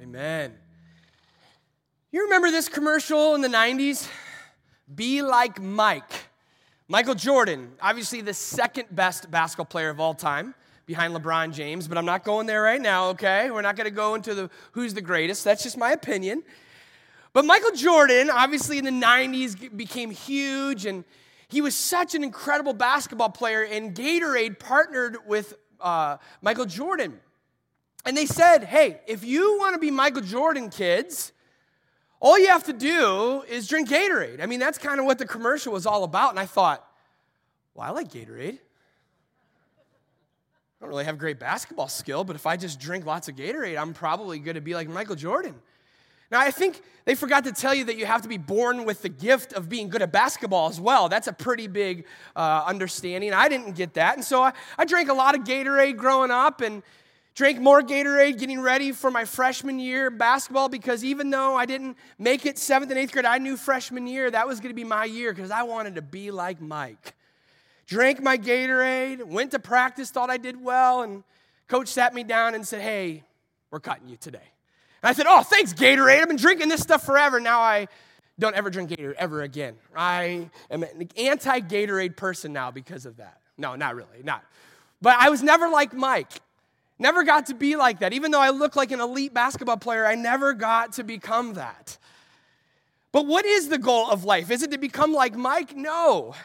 Amen. You remember this commercial in the 90s? Be like Mike. Michael Jordan, obviously the second best basketball player of all time behind LeBron James, but I'm not going there right now, okay? We're not going to go into the who's the greatest. That's just my opinion. But Michael Jordan, obviously in the 90s, became huge and he was such an incredible basketball player, and Gatorade partnered with uh, Michael Jordan. And they said, hey, if you want to be Michael Jordan, kids, all you have to do is drink Gatorade. I mean, that's kind of what the commercial was all about. And I thought, well, I like Gatorade. I don't really have great basketball skill, but if I just drink lots of Gatorade, I'm probably going to be like Michael Jordan. Now, I think they forgot to tell you that you have to be born with the gift of being good at basketball as well. That's a pretty big uh, understanding. I didn't get that. And so I, I drank a lot of Gatorade growing up and drank more Gatorade getting ready for my freshman year basketball because even though I didn't make it seventh and eighth grade, I knew freshman year that was going to be my year because I wanted to be like Mike. Drank my Gatorade, went to practice, thought I did well, and coach sat me down and said, Hey, we're cutting you today. And I said, Oh, thanks, Gatorade. I've been drinking this stuff forever. Now I don't ever drink Gatorade ever again. I am an anti Gatorade person now because of that. No, not really, not. But I was never like Mike. Never got to be like that. Even though I look like an elite basketball player, I never got to become that. But what is the goal of life? Is it to become like Mike? No.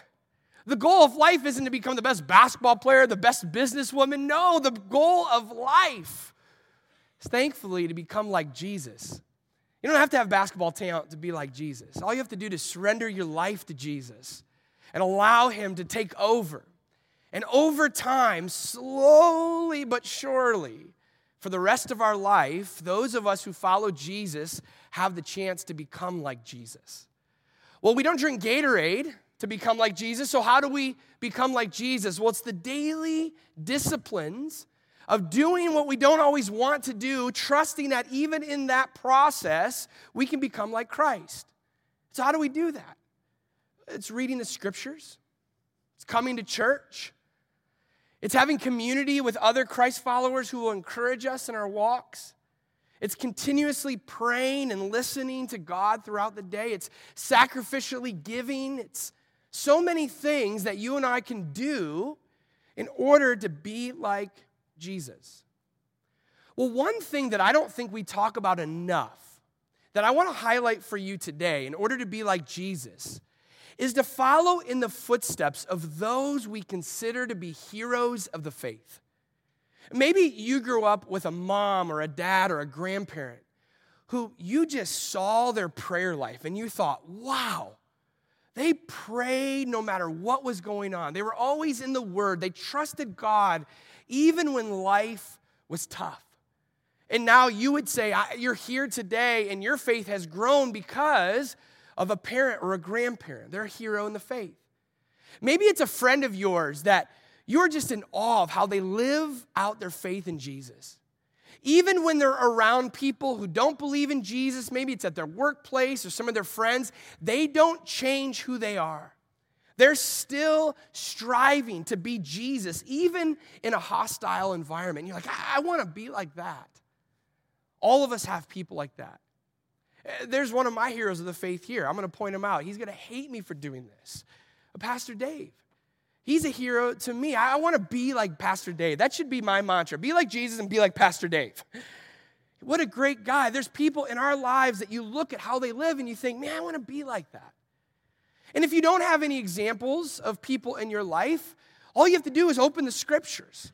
The goal of life isn't to become the best basketball player, the best businesswoman. No, the goal of life is thankfully, to become like Jesus. You don't have to have basketball talent to be like Jesus. All you have to do is surrender your life to Jesus and allow Him to take over. And over time, slowly but surely, for the rest of our life, those of us who follow Jesus have the chance to become like Jesus. Well, we don't drink Gatorade to become like Jesus, so how do we become like Jesus? Well, it's the daily disciplines of doing what we don't always want to do, trusting that even in that process, we can become like Christ. So, how do we do that? It's reading the scriptures, it's coming to church, it's having community with other Christ followers who will encourage us in our walks. It's continuously praying and listening to God throughout the day. It's sacrificially giving. It's so many things that you and I can do in order to be like Jesus? Well, one thing that I don't think we talk about enough that I want to highlight for you today in order to be like Jesus is to follow in the footsteps of those we consider to be heroes of the faith. Maybe you grew up with a mom or a dad or a grandparent who you just saw their prayer life and you thought, wow, they prayed no matter what was going on. They were always in the Word. They trusted God even when life was tough. And now you would say, you're here today and your faith has grown because of a parent or a grandparent. They're a hero in the faith. Maybe it's a friend of yours that you're just in awe of how they live out their faith in Jesus. Even when they're around people who don't believe in Jesus, maybe it's at their workplace or some of their friends, they don't change who they are. They're still striving to be Jesus, even in a hostile environment. You're like, I, I want to be like that. All of us have people like that. There's one of my heroes of the faith here. I'm going to point him out. He's going to hate me for doing this. Pastor Dave. He's a hero to me. I want to be like Pastor Dave. That should be my mantra. Be like Jesus and be like Pastor Dave. What a great guy. There's people in our lives that you look at how they live and you think, man, I want to be like that. And if you don't have any examples of people in your life, all you have to do is open the scriptures.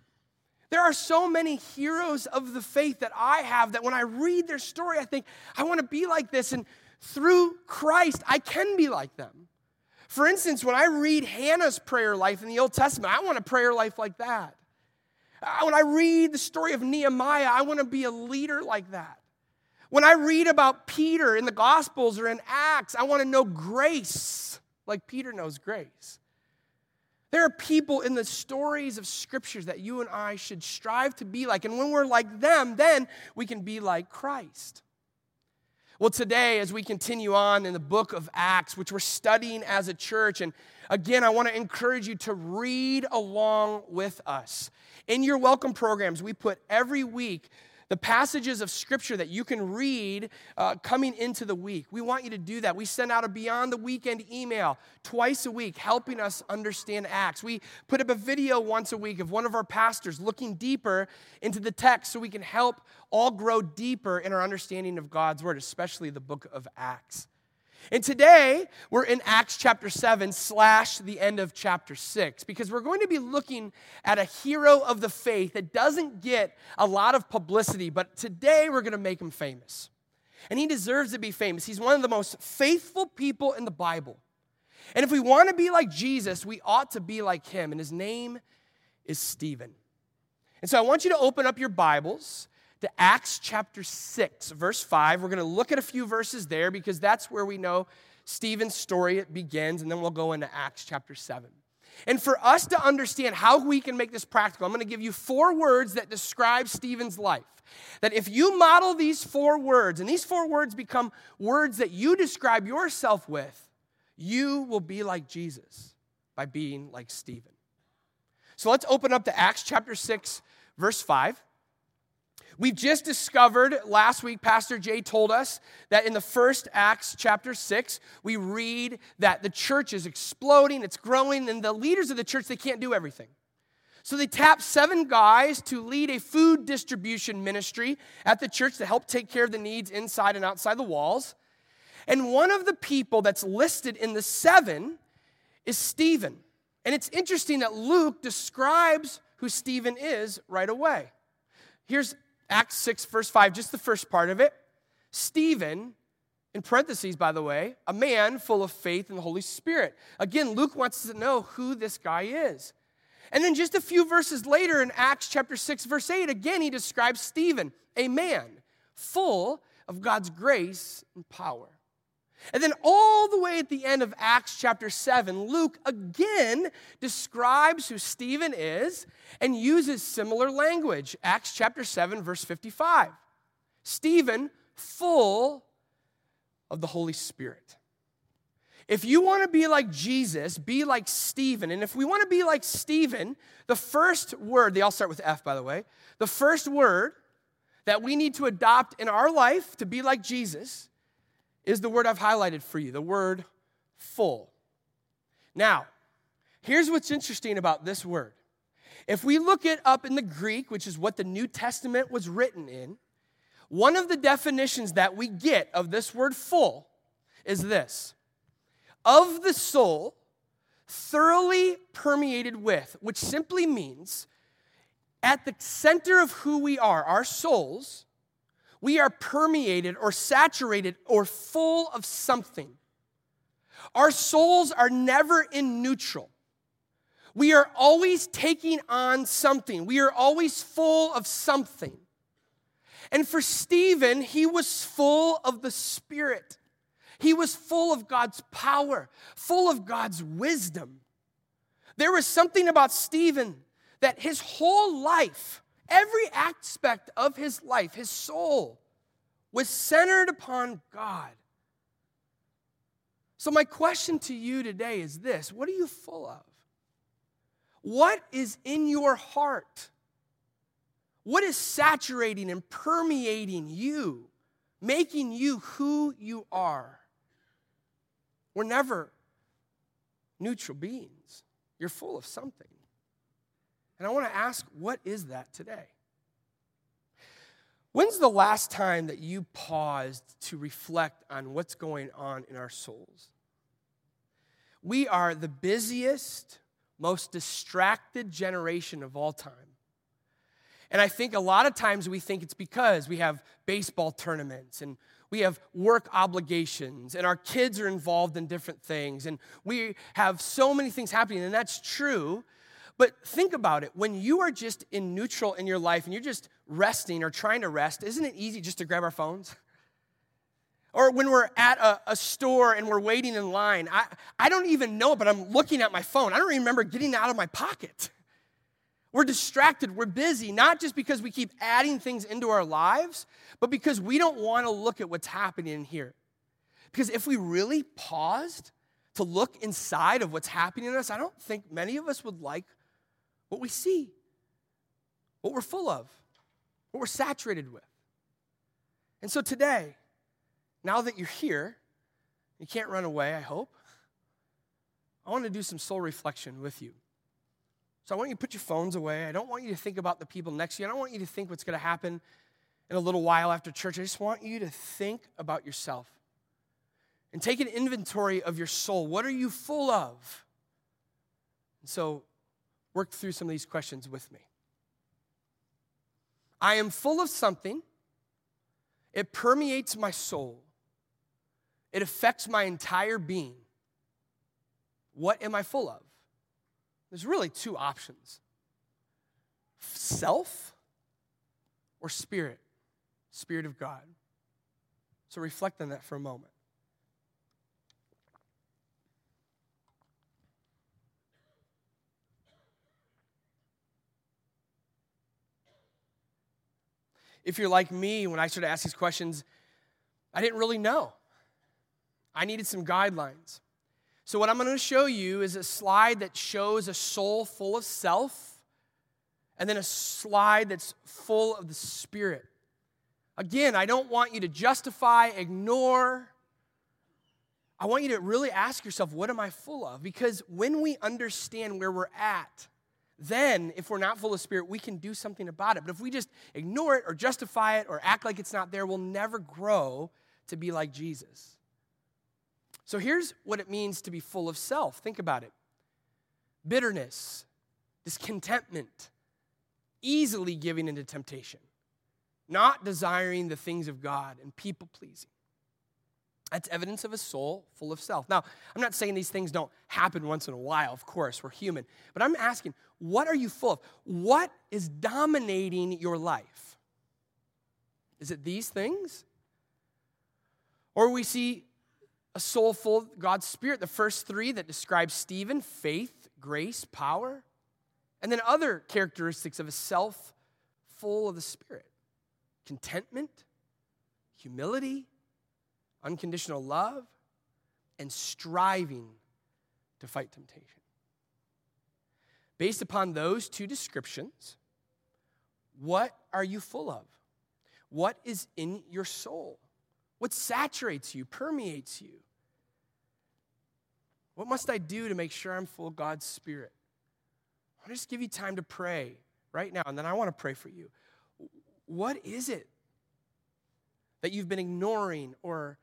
There are so many heroes of the faith that I have that when I read their story, I think, I want to be like this. And through Christ, I can be like them. For instance, when I read Hannah's prayer life in the Old Testament, I want a prayer life like that. Uh, when I read the story of Nehemiah, I want to be a leader like that. When I read about Peter in the Gospels or in Acts, I want to know grace like Peter knows grace. There are people in the stories of scriptures that you and I should strive to be like. And when we're like them, then we can be like Christ. Well, today, as we continue on in the book of Acts, which we're studying as a church, and again, I want to encourage you to read along with us. In your welcome programs, we put every week the passages of scripture that you can read uh, coming into the week. We want you to do that. We send out a Beyond the Weekend email twice a week, helping us understand Acts. We put up a video once a week of one of our pastors looking deeper into the text so we can help all grow deeper in our understanding of God's Word, especially the book of Acts. And today, we're in Acts chapter 7 slash the end of chapter 6 because we're going to be looking at a hero of the faith that doesn't get a lot of publicity, but today we're going to make him famous. And he deserves to be famous. He's one of the most faithful people in the Bible. And if we want to be like Jesus, we ought to be like him. And his name is Stephen. And so I want you to open up your Bibles to Acts chapter 6, verse 5. We're going to look at a few verses there because that's where we know Stephen's story begins, and then we'll go into Acts chapter 7. And for us to understand how we can make this practical, I'm going to give you four words that describe Stephen's life. That if you model these four words, and these four words become words that you describe yourself with, you will be like Jesus by being like Stephen. So let's open up to Acts chapter 6, verse 5. We've just discovered last week, Pastor Jay told us that in the first Acts chapter 6, we read that the church is exploding, it's growing, and the leaders of the church, they can't do everything. So they tap seven guys to lead a food distribution ministry at the church to help take care of the needs inside and outside the walls. And one of the people that's listed in the seven is Stephen. And it's interesting that Luke describes who Stephen is right away. Here's Acts 6, verse 5, just the first part of it. Stephen, in parentheses, by the way, a man full of faith in the Holy Spirit. Again, Luke wants to know who this guy is. And then just a few verses later in Acts chapter 6, verse 8, again, he describes Stephen, a man full of God's grace and power. And then, all the way at the end of Acts chapter 7, Luke again describes who Stephen is and uses similar language. Acts chapter 7, verse 55. Stephen, full of the Holy Spirit. If you want to be like Jesus, be like Stephen. And if we want to be like Stephen, the first word, they all start with F, by the way, the first word that we need to adopt in our life to be like Jesus is the word I've highlighted for you the word full. Now, here's what's interesting about this word. If we look it up in the Greek, which is what the New Testament was written in, one of the definitions that we get of this word full is this of the soul, thoroughly permeated with, which simply means at the center of who we are, our souls, we are permeated or saturated or full of something. Our souls are never in neutral. We are always taking on something. We are always full of something. And for Stephen, he was full of the Spirit. He was full of God's power, full of God's wisdom. There was something about Stephen that his whole life Every aspect of his life, his soul, was centered upon God. So, my question to you today is this What are you full of? What is in your heart? What is saturating and permeating you, making you who you are? We're never neutral beings. You're full of something. And I want to ask, what is that today? When's the last time that you paused to reflect on what's going on in our souls? We are the busiest, most distracted generation of all time. And I think a lot of times we think it's because we have baseball tournaments and we have work obligations and our kids are involved in different things and we have so many things happening, and that's true. But think about it. When you are just in neutral in your life and you're just resting or trying to rest, isn't it easy just to grab our phones? Or when we're at a, a, store and we're waiting in line, I, I don't even know, but I'm looking at my phone. I don't remember getting out of my pocket. We're distracted, we're busy, not just because we keep adding things into our lives, but because we don't want to look at what's happening in here. Because if we really paused to look inside of what's happening in us, I don't think many of us would like what we see, what we're full of. what we're saturated with. And so today, now that you're here, you can't run away, I hope. I want to do some soul reflection with you. So I want you to put your phones away. I don't want you to think about the people next to you. I don't want you to think what's going to happen in a little while after church. I just want you to think about yourself and take an inventory of your soul. What are you full of? And so work through some of these questions with me. I am full of something, it permeates my soul, it affects my entire being. What am I full of? There's really two options self or spirit, spirit of God. So reflect on that for a moment. If you're like me, when I started asking these questions, I didn't really know. I needed some guidelines. So, what I'm going to show you is a slide that shows a soul full of self, and then a slide that's full of the Spirit. Again, I don't want you to justify, ignore. I want you to really ask yourself, what am I full of? Because when we understand where we're at, then if we're not full of spirit, we can do something about it. But if we just ignore it or justify it or act like it's not there, we'll never grow to be like Jesus. So here's what it means to be full of self. Think about it bitterness, discontentment, easily giving into temptation, not desiring the things of God, and people pleasing. That's evidence of a soul full of self. Now, I'm not saying these things don't happen once in a while, of course, we're human. But I'm asking, what are you full of? What is dominating your life? Is it these things? Or we see a soul full of God's Spirit, the first three that describe Stephen faith, grace, power, and then other characteristics of a self full of the Spirit contentment, humility, unconditional love, and striving to fight temptation. Based upon those two descriptions, what are you full of? What is in your soul? What saturates you, permeates you? What must I do to make sure I'm full of God's Spirit? I'll just give you time to pray right now, and then I want to pray for you. What is it that you've been ignoring or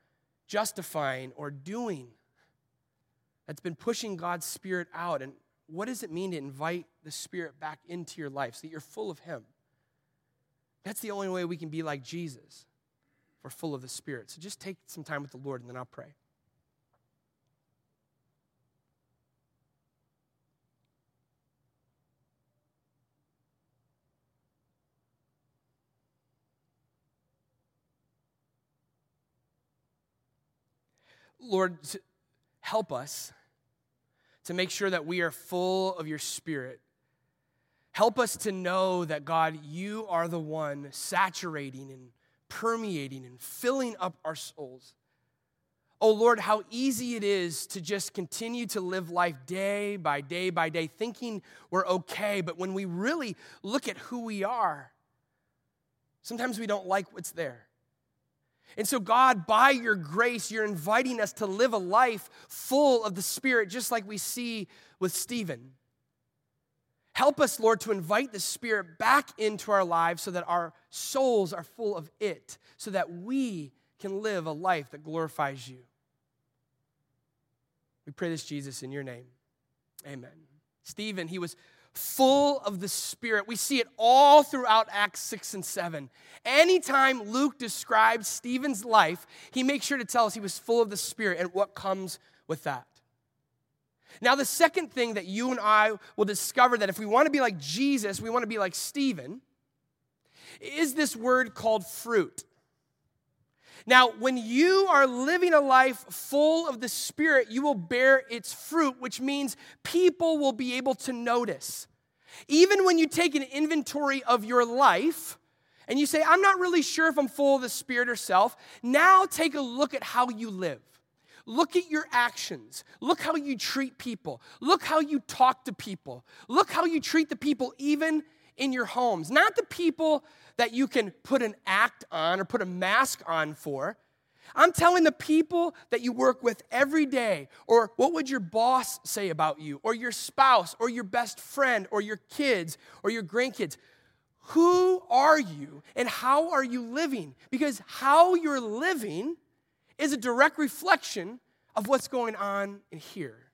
justifying or doing that's been pushing God's Spirit out? And what does it mean to invite the Spirit back into your life so that you're full of Him? That's the only way we can be like Jesus we're full of the Spirit. So just take some time with the Lord and then I'll pray. Lord, help us to make sure that we are full of your Spirit. Help us to know that, God, you are the one saturating and permeating and filling up our souls. Oh Lord, how easy it is to just continue to live life day by day by day, thinking we're okay. But when we really look at who we are, sometimes we don't like what's there. And so, God, by your grace, you're inviting us to live a life full of the Spirit, just like we see with Stephen. Help us, Lord, to invite the Spirit back into our lives so that our souls are full of it, so that we can live a life that glorifies you. We pray this, Jesus, in your name. Amen. Stephen, he was full of the Spirit. We see it all throughout Acts 6 and 7. Anytime Luke describes Stephen's life, he makes sure to tell us he was full of the Spirit and what comes with that. Now, the second thing that you and I will discover that if we want to be like Jesus, we want to be like Stephen, is this word called fruit. Now, when you are living a life full of the Spirit, you will bear its fruit, which means people will be able to notice. Even when you take an inventory of your life and you say, I'm not really sure if I'm full of the Spirit or self, now take a look at how you live. Look at your actions. Look how you treat people. Look how you talk to people. Look how you treat the people even in your homes, not the people that you can put an act on or put a mask on for. I'm telling the people that you work with every day, or what would your boss say about you, or your spouse, or your best friend, or your kids, or your grandkids. Who are you and how are you living? Because how you're living is a direct reflection of what's going on in here,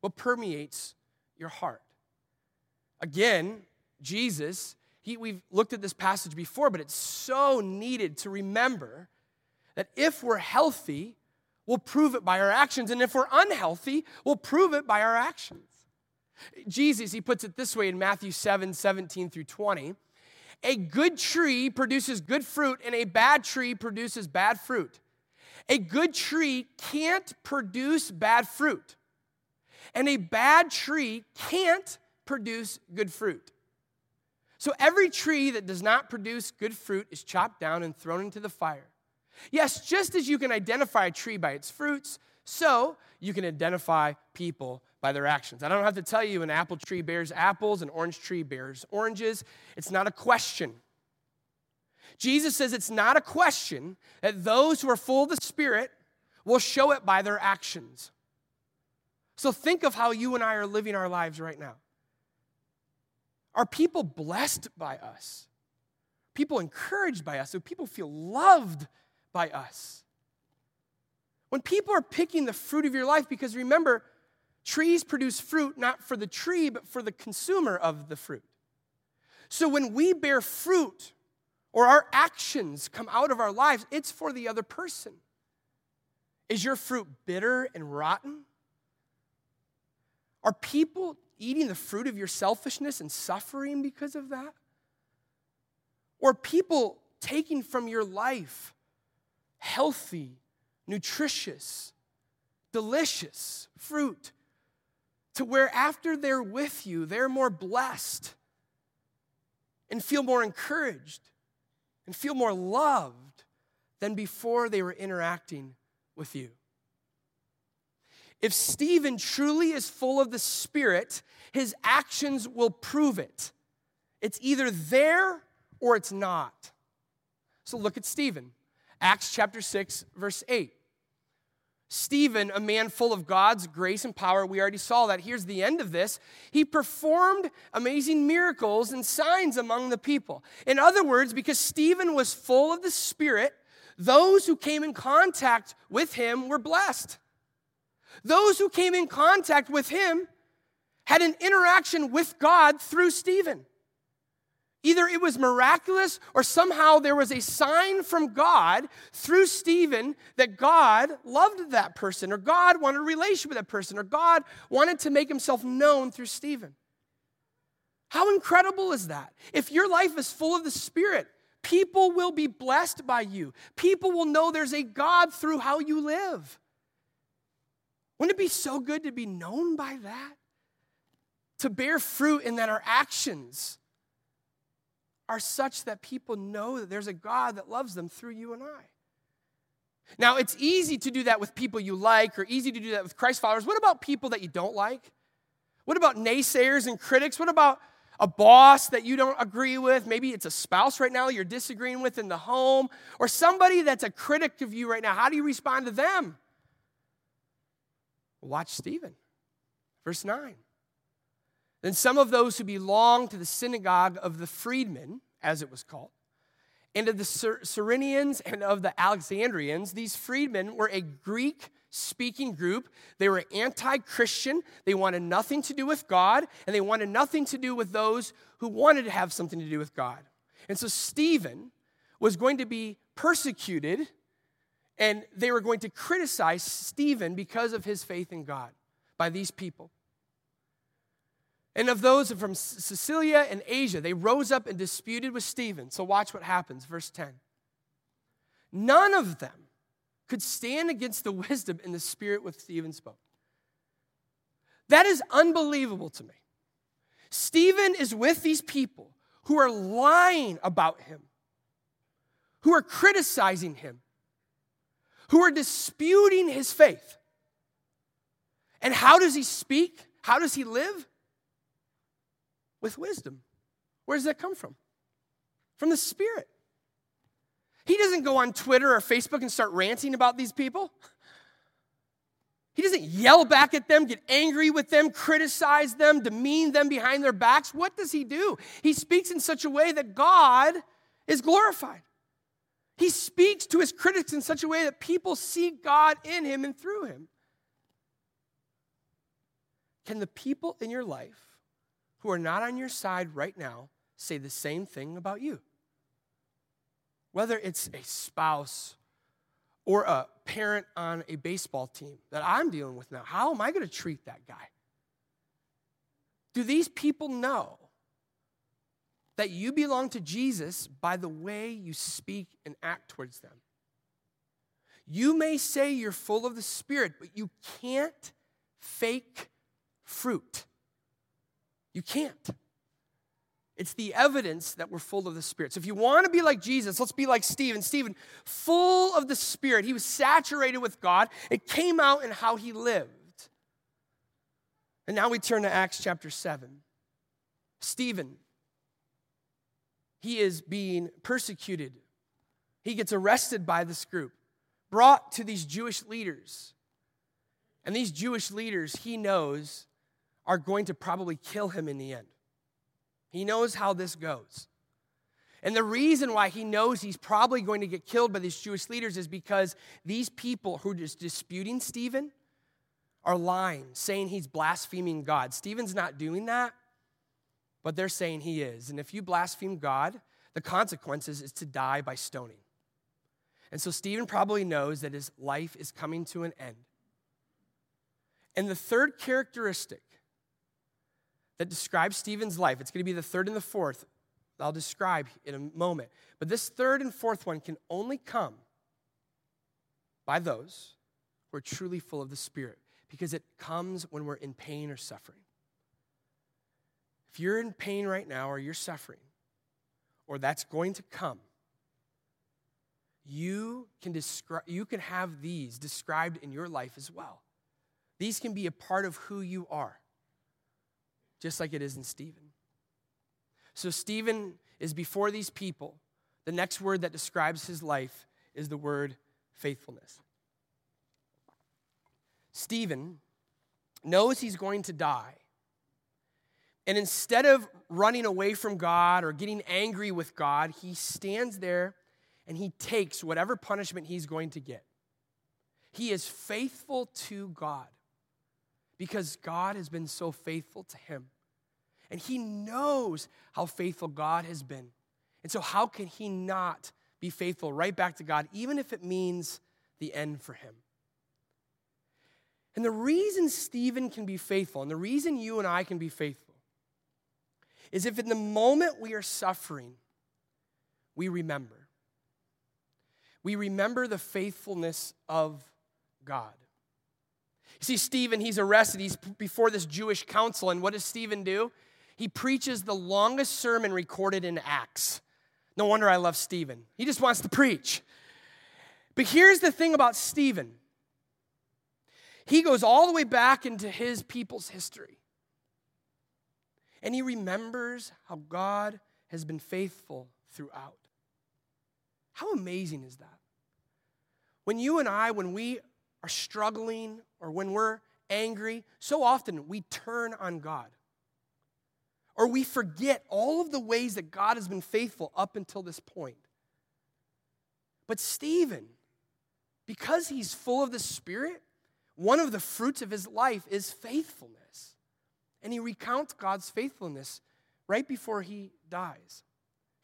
what permeates your heart. Again, Jesus, he, we've looked at this passage before, but it's so needed to remember that if we're healthy, we'll prove it by our actions. And if we're unhealthy, we'll prove it by our actions. Jesus, he puts it this way in Matthew 7 17 through 20. A good tree produces good fruit, and a bad tree produces bad fruit. A good tree can't produce bad fruit, and a bad tree can't produce good fruit. So every tree that does not produce good fruit is chopped down and thrown into the fire. Yes, just as you can identify a tree by its fruits, so you can identify people by their actions. I don't have to tell you an apple tree bears apples, an orange tree bears oranges. It's not a question. Jesus says it's not a question that those who are full of the Spirit will show it by their actions. So think of how you and I are living our lives right now. Are people blessed by us? People encouraged by us? Do people feel loved by us? When people are picking the fruit of your life, because remember, trees produce fruit not for the tree, but for the consumer of the fruit. So when we bear fruit, or our actions come out of our lives, it's for the other person. Is your fruit bitter and rotten? Are people eating the fruit of your selfishness and suffering because of that? Or people taking from your life healthy, nutritious, delicious fruit to where after they're with you, they're more blessed and feel more encouraged and feel more loved than before they were interacting with you. If Stephen truly is full of the Spirit, his actions will prove it. It's either there or it's not. So look at Stephen. Acts chapter 6, verse 8. Stephen, a man full of God's grace and power, we already saw that. Here's the end of this. He performed amazing miracles and signs among the people. In other words, because Stephen was full of the Spirit, those who came in contact with him were blessed. Those who came in contact with him had an interaction with God through Stephen. Either it was miraculous or somehow there was a sign from God through Stephen that God loved that person or God wanted a relationship with that person or God wanted to make himself known through Stephen. How incredible is that? If your life is full of the Spirit, people will be blessed by you. People will know there's a God through how you live. Wouldn't it be so good to be known by that? To bear fruit in that our actions are such that people know that there's a God that loves them through you and I. Now, it's easy to do that with people you like or easy to do that with Christ followers. What about people that you don't like? What about naysayers and critics? What about a boss that you don't agree with? Maybe it's a spouse right now you're disagreeing with in the home, or somebody that's a critic of you right now. How do you respond to them? Watch Stephen, verse 9. Then some of those who belonged to the synagogue of the freedmen, as it was called, and of the Cyrenians and of the Alexandrians, these freedmen were a Greek speaking group. They were anti Christian. They wanted nothing to do with God, and they wanted nothing to do with those who wanted to have something to do with God. And so Stephen was going to be persecuted, and they were going to criticize Stephen because of his faith in God by these people. And of those from Cilicia and Asia, they rose up and disputed with Stephen. So watch what happens. Verse 10. None of them could stand against the wisdom and the spirit with Stephen spoke. That is unbelievable to me. Stephen is with these people who are lying about him, who are criticizing him, who are disputing his faith. And how does he speak? How does he live? with wisdom Where does that come from? From the Spirit. He doesn't go on Twitter or Facebook and start ranting about these people. He doesn't yell back at them, get angry with them, criticize them, demean them behind their backs. What does he do? He speaks in such a way that God is glorified. He speaks to his critics in such a way that people see God in him and through him. Can the people in your life who are not on your side right now say the same thing about you? Whether it's a spouse or a parent on a baseball team that I'm dealing with now, how am I going to treat that guy? Do these people know that you belong to Jesus by the way you speak and act towards them? You may say you're full of the Spirit, but you can't fake fruit. You can't. It's the evidence that we're full of the Spirit. So if you want to be like Jesus, let's be like Stephen. Stephen, full of the Spirit, he was saturated with God. It came out in how he lived. And now we turn to Acts chapter 7. Stephen, he is being persecuted. He gets arrested by this group, brought to these Jewish leaders. And these Jewish leaders, he knows, are going to probably kill him in the end. He knows how this goes. And the reason why he knows he's probably going to get killed by these Jewish leaders is because these people who are just disputing Stephen are lying, saying he's blaspheming God. Stephen's not doing that, but they're saying he is. And if you blaspheme God, the consequences is to die by stoning. And so Stephen probably knows that his life is coming to an end. And the third characteristic that describes Stephen's life. It's going to be the third and the fourth I'll describe in a moment. But this third and fourth one can only come by those who are truly full of the Spirit because it comes when we're in pain or suffering. If you're in pain right now or you're suffering, or that's going to come, you can, describe, you can have these described in your life as well. These can be a part of who you are just like it is in Stephen. So, Stephen is before these people. The next word that describes his life is the word faithfulness. Stephen knows he's going to die. And instead of running away from God or getting angry with God, he stands there and he takes whatever punishment he's going to get. He is faithful to God because God has been so faithful to him. And he knows how faithful God has been. And so, how can he not be faithful right back to God, even if it means the end for him? And the reason Stephen can be faithful, and the reason you and I can be faithful, is if in the moment we are suffering, we remember. We remember the faithfulness of God. You see, Stephen, he's arrested. He's before this Jewish council. And what does Stephen do? He preaches the longest sermon recorded in Acts. No wonder I love Stephen. He just wants to preach. But here's the thing about Stephen he goes all the way back into his people's history. And he remembers how God has been faithful throughout. How amazing is that? When you and I, when we are struggling or when we're angry, so often we turn on God. Or we forget all of the ways that God has been faithful up until this point. But Stephen, because he's full of the Spirit, one of the fruits of his life is faithfulness. And he recounts God's faithfulness right before he dies.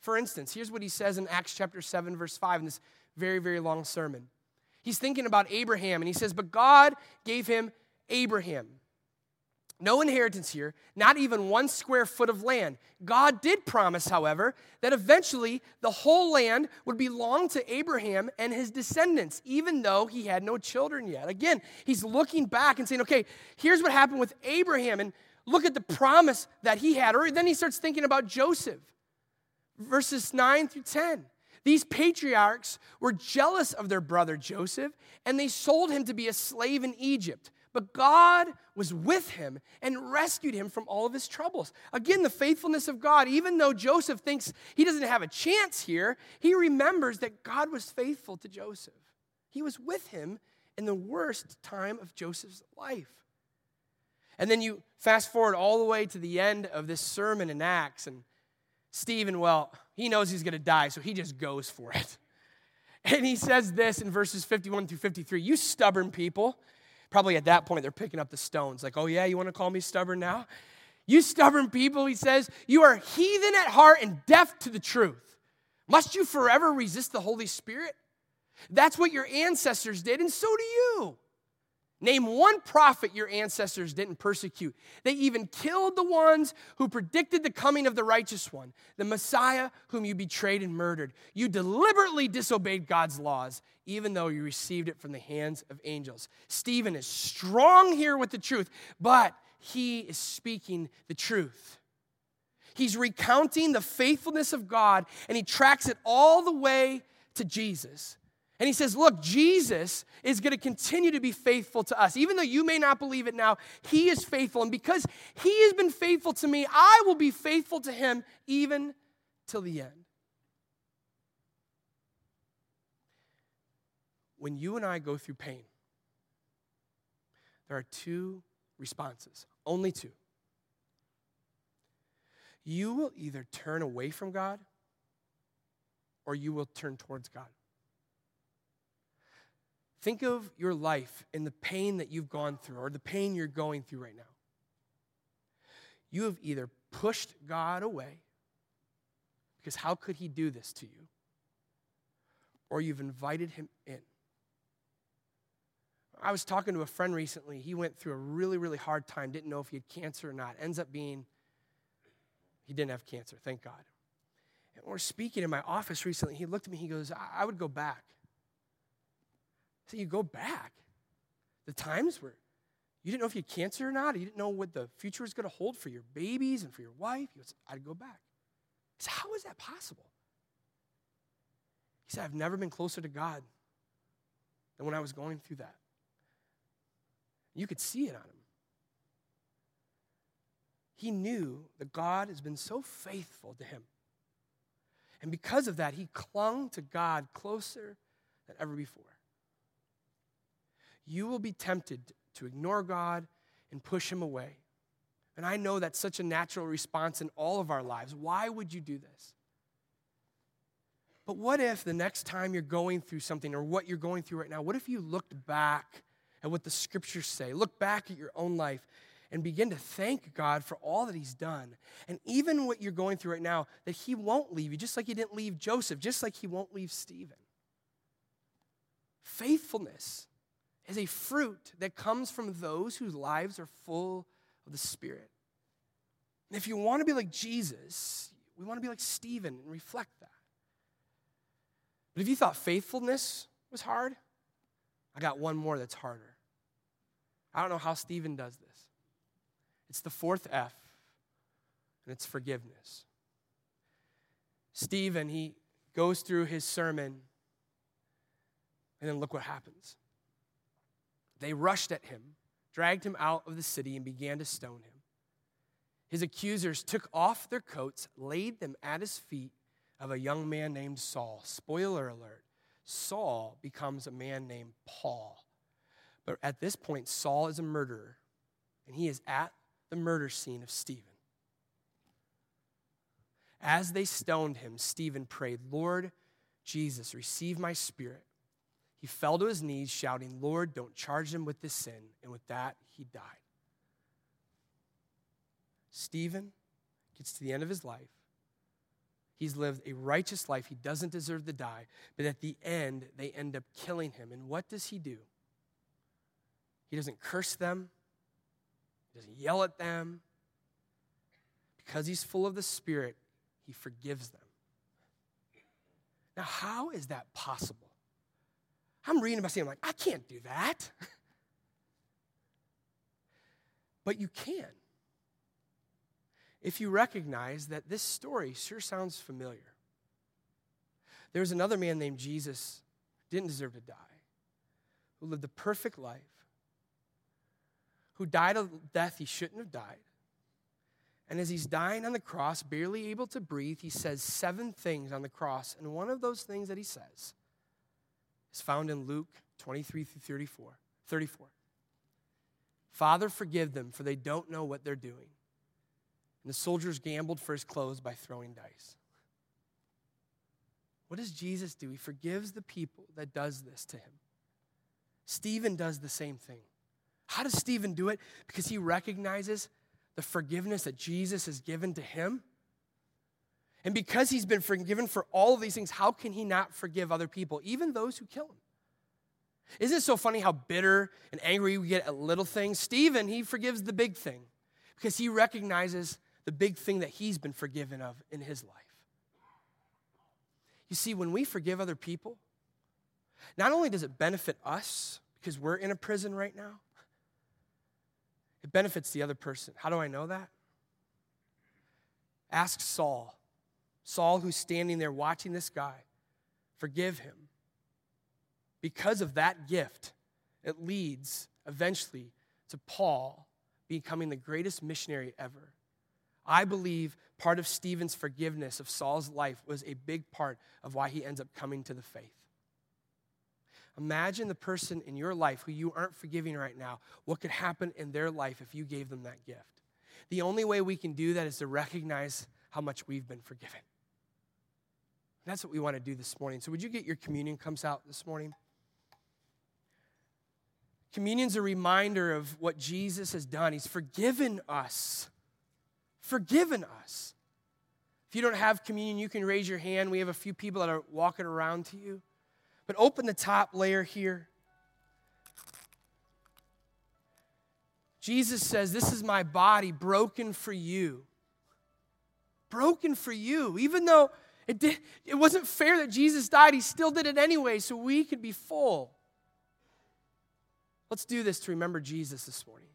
For instance, here's what he says in Acts chapter 7, verse 5, in this very, very long sermon. He's thinking about Abraham, and he says, But God gave him Abraham. No inheritance here, not even one square foot of land. God did promise, however, that eventually the whole land would belong to Abraham and his descendants, even though he had no children yet. Again, he's looking back and saying, okay, here's what happened with Abraham, and look at the promise that he had. Or then he starts thinking about Joseph, verses 9 through 10. These patriarchs were jealous of their brother Joseph, and they sold him to be a slave in Egypt. But God was with him and rescued him from all of his troubles. Again, the faithfulness of God, even though Joseph thinks he doesn't have a chance here, he remembers that God was faithful to Joseph. He was with him in the worst time of Joseph's life. And then you fast forward all the way to the end of this sermon in Acts, and Stephen, well, he knows he's going to die, so he just goes for it. And he says this in verses 51 through 53 You stubborn people, probably at that point they're picking up the stones, like, oh yeah, you want to call me stubborn now? You stubborn people, he says, you are heathen at heart and deaf to the truth. Must you forever resist the Holy Spirit? That's what your ancestors did, and so do you. Name one prophet your ancestors didn't persecute. They even killed the ones who predicted the coming of the righteous one, the Messiah whom you betrayed and murdered. You deliberately disobeyed God's laws, even though you received it from the hands of angels. Stephen is strong here with the truth, but he is speaking the truth. He's recounting the faithfulness of God, and he tracks it all the way to Jesus. And he says, Look, Jesus is going to continue to be faithful to us. Even though you may not believe it now, he is faithful. And because he has been faithful to me, I will be faithful to him even till the end. When you and I go through pain, there are two responses, only two. You will either turn away from God or you will turn towards God. Think of your life and the pain that you've gone through or the pain you're going through right now. You have either pushed God away, because how could He do this to you? Or you've invited Him in. I was talking to a friend recently. He went through a really, really hard time, didn't know if he had cancer or not. Ends up being he didn't have cancer, thank God. And we're speaking in my office recently. He looked at me, he goes, I would go back. So you go back. The times where you didn't know if you had cancer or not, you didn't know what the future was going to hold for your babies and for your wife. I'd go back. He said, How is that possible? He said, I've never been closer to God than when I was going through that. You could see it on him. He knew that God has been so faithful to him. And because of that, he clung to God closer than ever before you will be tempted to ignore God and push Him away. And I know that's such a natural response in all of our lives. Why would you do this? But what if the next time you're going through something or what you're going through right now, what if you looked back at what the scriptures say? Look back at your own life and begin to thank God for all that He's done. And even what you're going through right now, that He won't leave you, just like He didn't leave Joseph, just like He won't leave Stephen. Faithfulness is a fruit that comes from those whose lives are full of the Spirit. And if you want to be like Jesus, we want to be like Stephen and reflect that. But if you thought faithfulness was hard, I got one more that's harder. I don't know how Stephen does this. It's the fourth F, and it's forgiveness. Stephen, he goes through his sermon, and then look what happens. They rushed at him, dragged him out of the city, and began to stone him. His accusers took off their coats, laid them at his feet of a young man named Saul. Spoiler alert Saul becomes a man named Paul. But at this point, Saul is a murderer, and he is at the murder scene of Stephen. As they stoned him, Stephen prayed, Lord Jesus, receive my spirit. He fell to his knees, shouting, Lord, don't charge him with this sin. And with that, he died. Stephen gets to the end of his life. He's lived a righteous life. He doesn't deserve to die. But at the end, they end up killing him. And what does he do? He doesn't curse them, he doesn't yell at them. Because he's full of the Spirit, he forgives them. Now, how is that possible? I'm reading about saying, I'm like, I can't do that. but you can. If you recognize that this story sure sounds familiar. There's another man named Jesus, didn't deserve to die, who lived a perfect life, who died a death he shouldn't have died. And as he's dying on the cross, barely able to breathe, he says seven things on the cross. And one of those things that he says is found in Luke 23 through 34. 34. Father, forgive them, for they don't know what they're doing. And the soldiers gambled for his clothes by throwing dice. What does Jesus do? He forgives the people that does this to him. Stephen does the same thing. How does Stephen do it? Because he recognizes the forgiveness that Jesus has given to him. And because he's been forgiven for all of these things, how can he not forgive other people, even those who kill him? Isn't it so funny how bitter and angry we get at little things? Stephen, he forgives the big thing because he recognizes the big thing that he's been forgiven of in his life. You see, when we forgive other people, not only does it benefit us because we're in a prison right now, it benefits the other person. How do I know that? Ask Saul. Saul, who's standing there watching this guy, forgive him. Because of that gift, it leads eventually to Paul becoming the greatest missionary ever. I believe part of Stephen's forgiveness of Saul's life was a big part of why he ends up coming to the faith. Imagine the person in your life who you aren't forgiving right now, what could happen in their life if you gave them that gift. The only way we can do that is to recognize how much we've been forgiven. That's what we want to do this morning. So, would you get your communion comes out this morning? Communion's a reminder of what Jesus has done. He's forgiven us. Forgiven us. If you don't have communion, you can raise your hand. We have a few people that are walking around to you. But open the top layer here. Jesus says, This is my body broken for you. Broken for you. Even though it, did, it wasn't fair that Jesus died, he still did it anyway, so we could be full. Let's do this to remember Jesus this morning.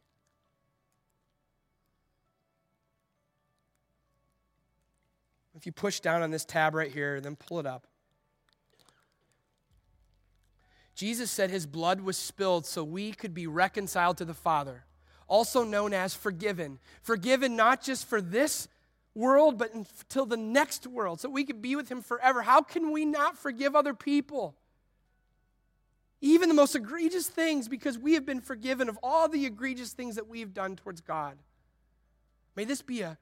If you push down on this tab right here, then pull it up. Jesus said his blood was spilled so we could be reconciled to the Father, also known as forgiven. Forgiven not just for this world, but until the next world, so we could be with him forever. How can we not forgive other people? Even the most egregious things, because we have been forgiven of all the egregious things that we've done towards God. May this be a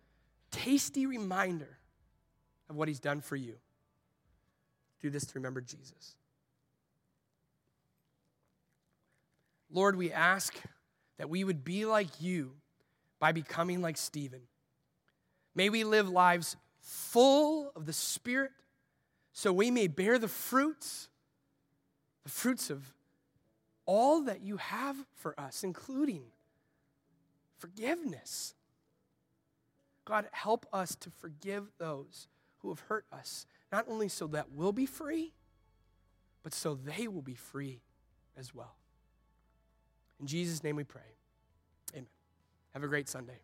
tasty reminder of what he's done for you. Do this to remember Jesus. Lord, we ask that we would be like you by becoming like Stephen. May we live lives full of the Spirit so we may bear the fruits, the fruits of all that you have for us, including forgiveness. God, help us to forgive those who have hurt us, not only so that we'll be free, but so they will be free as well. In Jesus' name we pray. Amen. Have a great Sunday.